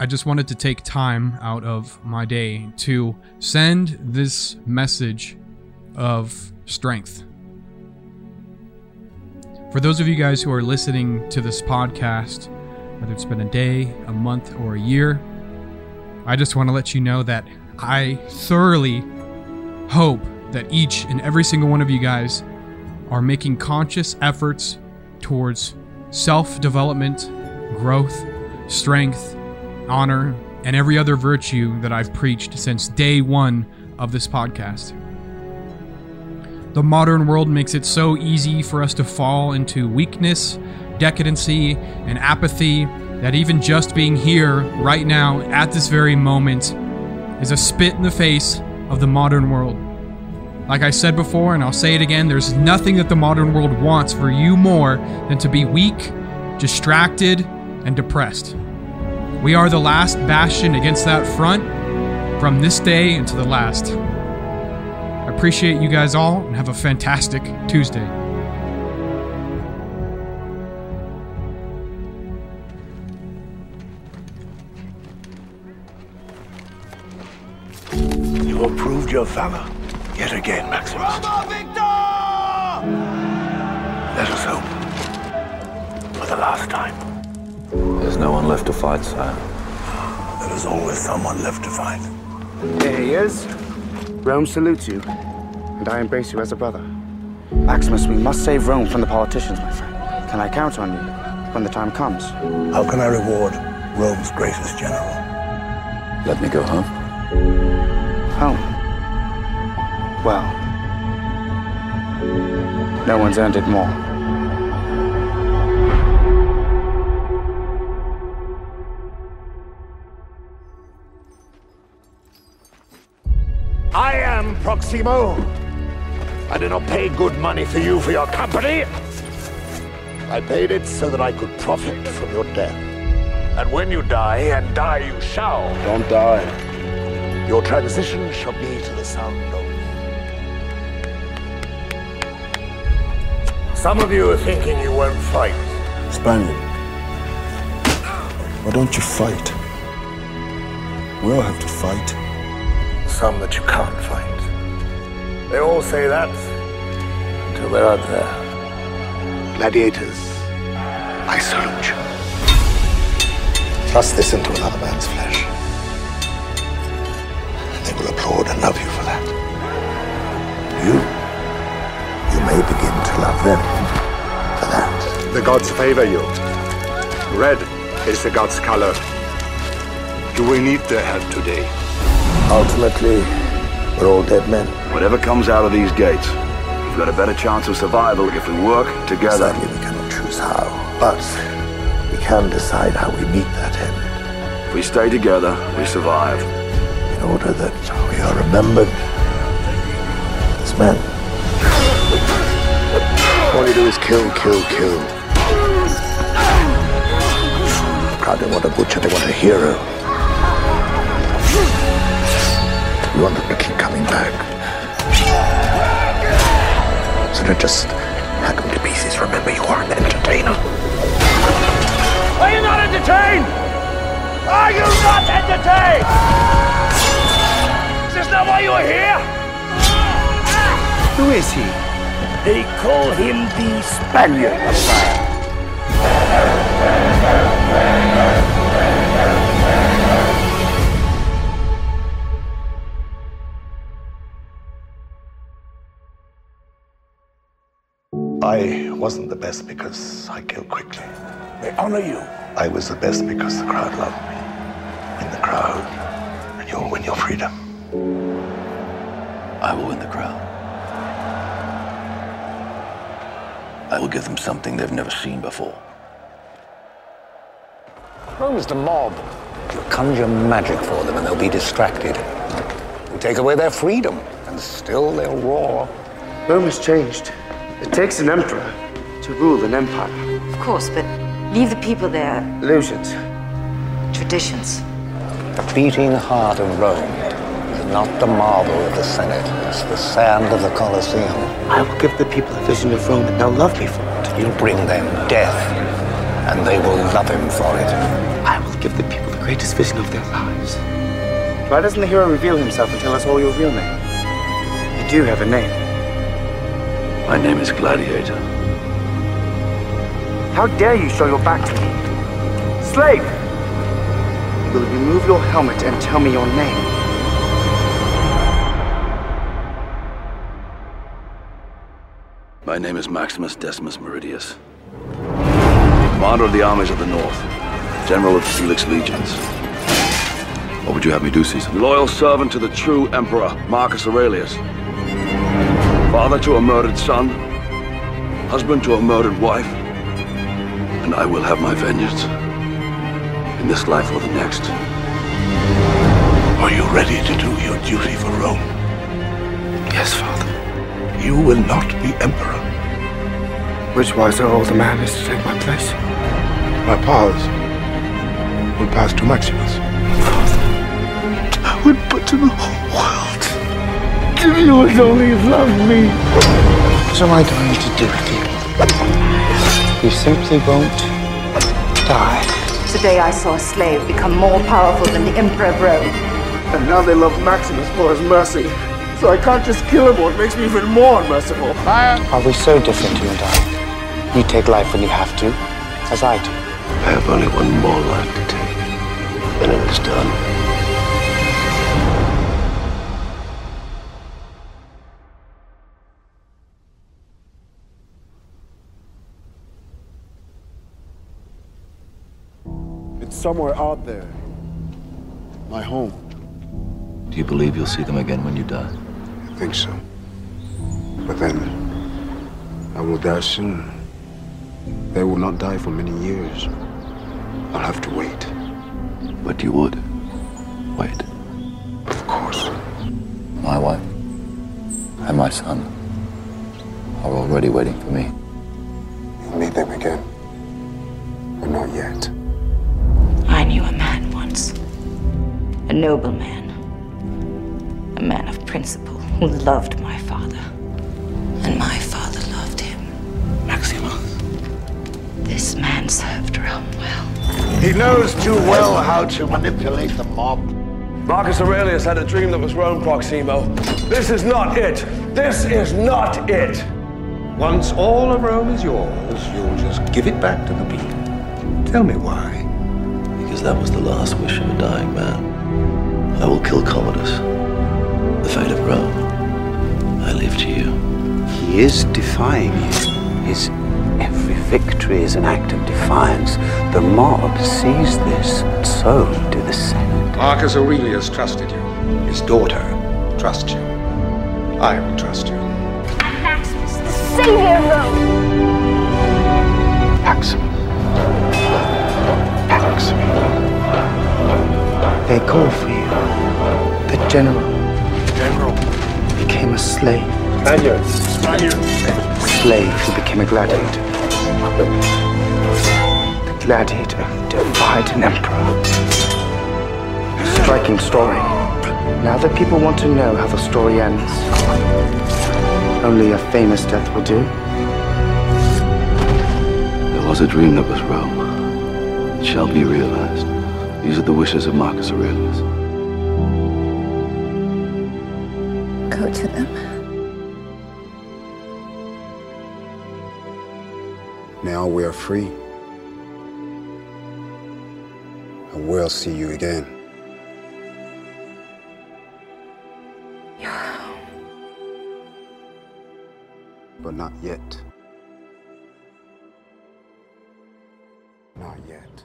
I just wanted to take time out of my day to send this message of strength. For those of you guys who are listening to this podcast, whether it's been a day, a month, or a year, I just want to let you know that I thoroughly hope that each and every single one of you guys are making conscious efforts towards self development, growth, strength, honor, and every other virtue that I've preached since day one of this podcast. The modern world makes it so easy for us to fall into weakness, decadency, and apathy that even just being here right now at this very moment is a spit in the face of the modern world. Like I said before, and I'll say it again, there's nothing that the modern world wants for you more than to be weak, distracted, and depressed. We are the last bastion against that front from this day into the last. I appreciate you guys all and have a fantastic Tuesday. You have proved your valor yet again, Maximus. Let us hope for the last time. There's no one left to fight, sire. There is always someone left to fight. Here he is. Rome salutes you, and I embrace you as a brother. Maximus, we must save Rome from the politicians, my friend. Can I count on you when the time comes? How can I reward Rome's greatest general? Let me go home. Home. Well, no one's earned it more. Am Proximo. I did not pay good money for you for your company. I paid it so that I could profit from your death. And when you die, and die you shall, Don't die. your transition shall be to the sound of. Some of you are thinking you won't fight. Spaniard, why don't you fight? We all have to fight. Some that you can't fight. They all say that until they're out there. Gladiators, I salute you. Thrust this into another man's flesh. And They will applaud and love you for that. You, you may begin to love them for that. The gods favor you. Red is the gods' color. You will need their help today. Ultimately, we're all dead men. Whatever comes out of these gates, we've got a better chance of survival if we work together. Sadly, we cannot choose how, but we can decide how we meet that end. If we stay together, we survive. in order that we are remembered as men. All you do is kill, kill, kill. God, they want a butcher, they want a hero. You want them to So just hack them to pieces. Remember, you are an entertainer. Are you not entertained? Are you not entertained? Is this not why you are here? Who is he? They call him the Spaniard. I wasn't the best because I killed quickly. They honor you. I was the best because the crowd loved me. Win the crowd, and you'll win your freedom. I will win the crowd. I will give them something they've never seen before. Rome is the mob. You conjure magic for them and they'll be distracted. You take away their freedom and still they'll roar. Rome has changed. It takes an emperor to rule an empire. Of course, but leave the people there. Illusions. Traditions. The beating heart of Rome is not the marble of the Senate, it's the sand of the Colosseum. I will give the people a vision of Rome and they'll love me for it. You bring them death, and they will love him for it. I will give the people the greatest vision of their lives. Why doesn't the hero reveal himself and tell us all your real name? You do have a name. My name is Gladiator. How dare you show your back to me? Slave! You will remove your helmet and tell me your name. My name is Maximus Decimus Meridius. Commander of the armies of the North. General of the Felix Legions. What would you have me do, Caesar? Loyal servant to the true Emperor, Marcus Aurelius. Father to a murdered son. Husband to a murdered wife. And I will have my vengeance. In this life or the next. Are you ready to do your duty for Rome? Yes, Father. You will not be emperor. Which wiser older man is to take my place? My powers will pass to Maximus. Father, I would put to the whole world. If you would only love me. What am I going to do with you? You simply won't die. Today I saw a slave become more powerful than the Emperor of Rome. And now they love Maximus for his mercy. So I can't just kill him or it makes me even more unmerciful. Are we so different, you and I? You take life when you have to, as I do. I have only one more life somewhere out there. My home. Do you believe you'll see them again when you die? I think so. But then, I will die soon. They will not die for many years. I'll have to wait. But you would. Wait. Of course. My wife and my son are already waiting for me. You'll meet them again. But not yet. I knew a man once. A noble man. A man of principle who loved my father. And my father loved him. Maximus. This man served Rome well. He knows too well how to manipulate the mob. Marcus Aurelius had a dream that was Rome, Proximo. This is not it. This is not it. Once all of Rome is yours, you'll just give it back to the people. Tell me why. Because that was the last wish of a dying man. I will kill Commodus. The fate of Rome. I leave to you. He is defying you. His every victory is an act of defiance. The mob sees this, and so do the Senate. Marcus Aurelius trusted you. His daughter trusts you. I will trust you. Maximus, the savior of Rome! Maximus. Maximus. They call for you. The general. General. Became a slave. Spaniard. Spaniard. Slave who became a gladiator. The gladiator who defied an emperor. Striking story. Now that people want to know how the story ends, only a famous death will do. There was a dream that was Rome. It shall be realized. These are the wishes of Marcus Aurelius. Go to them. Now we are free. And we'll see you again. But not yet. Not yet.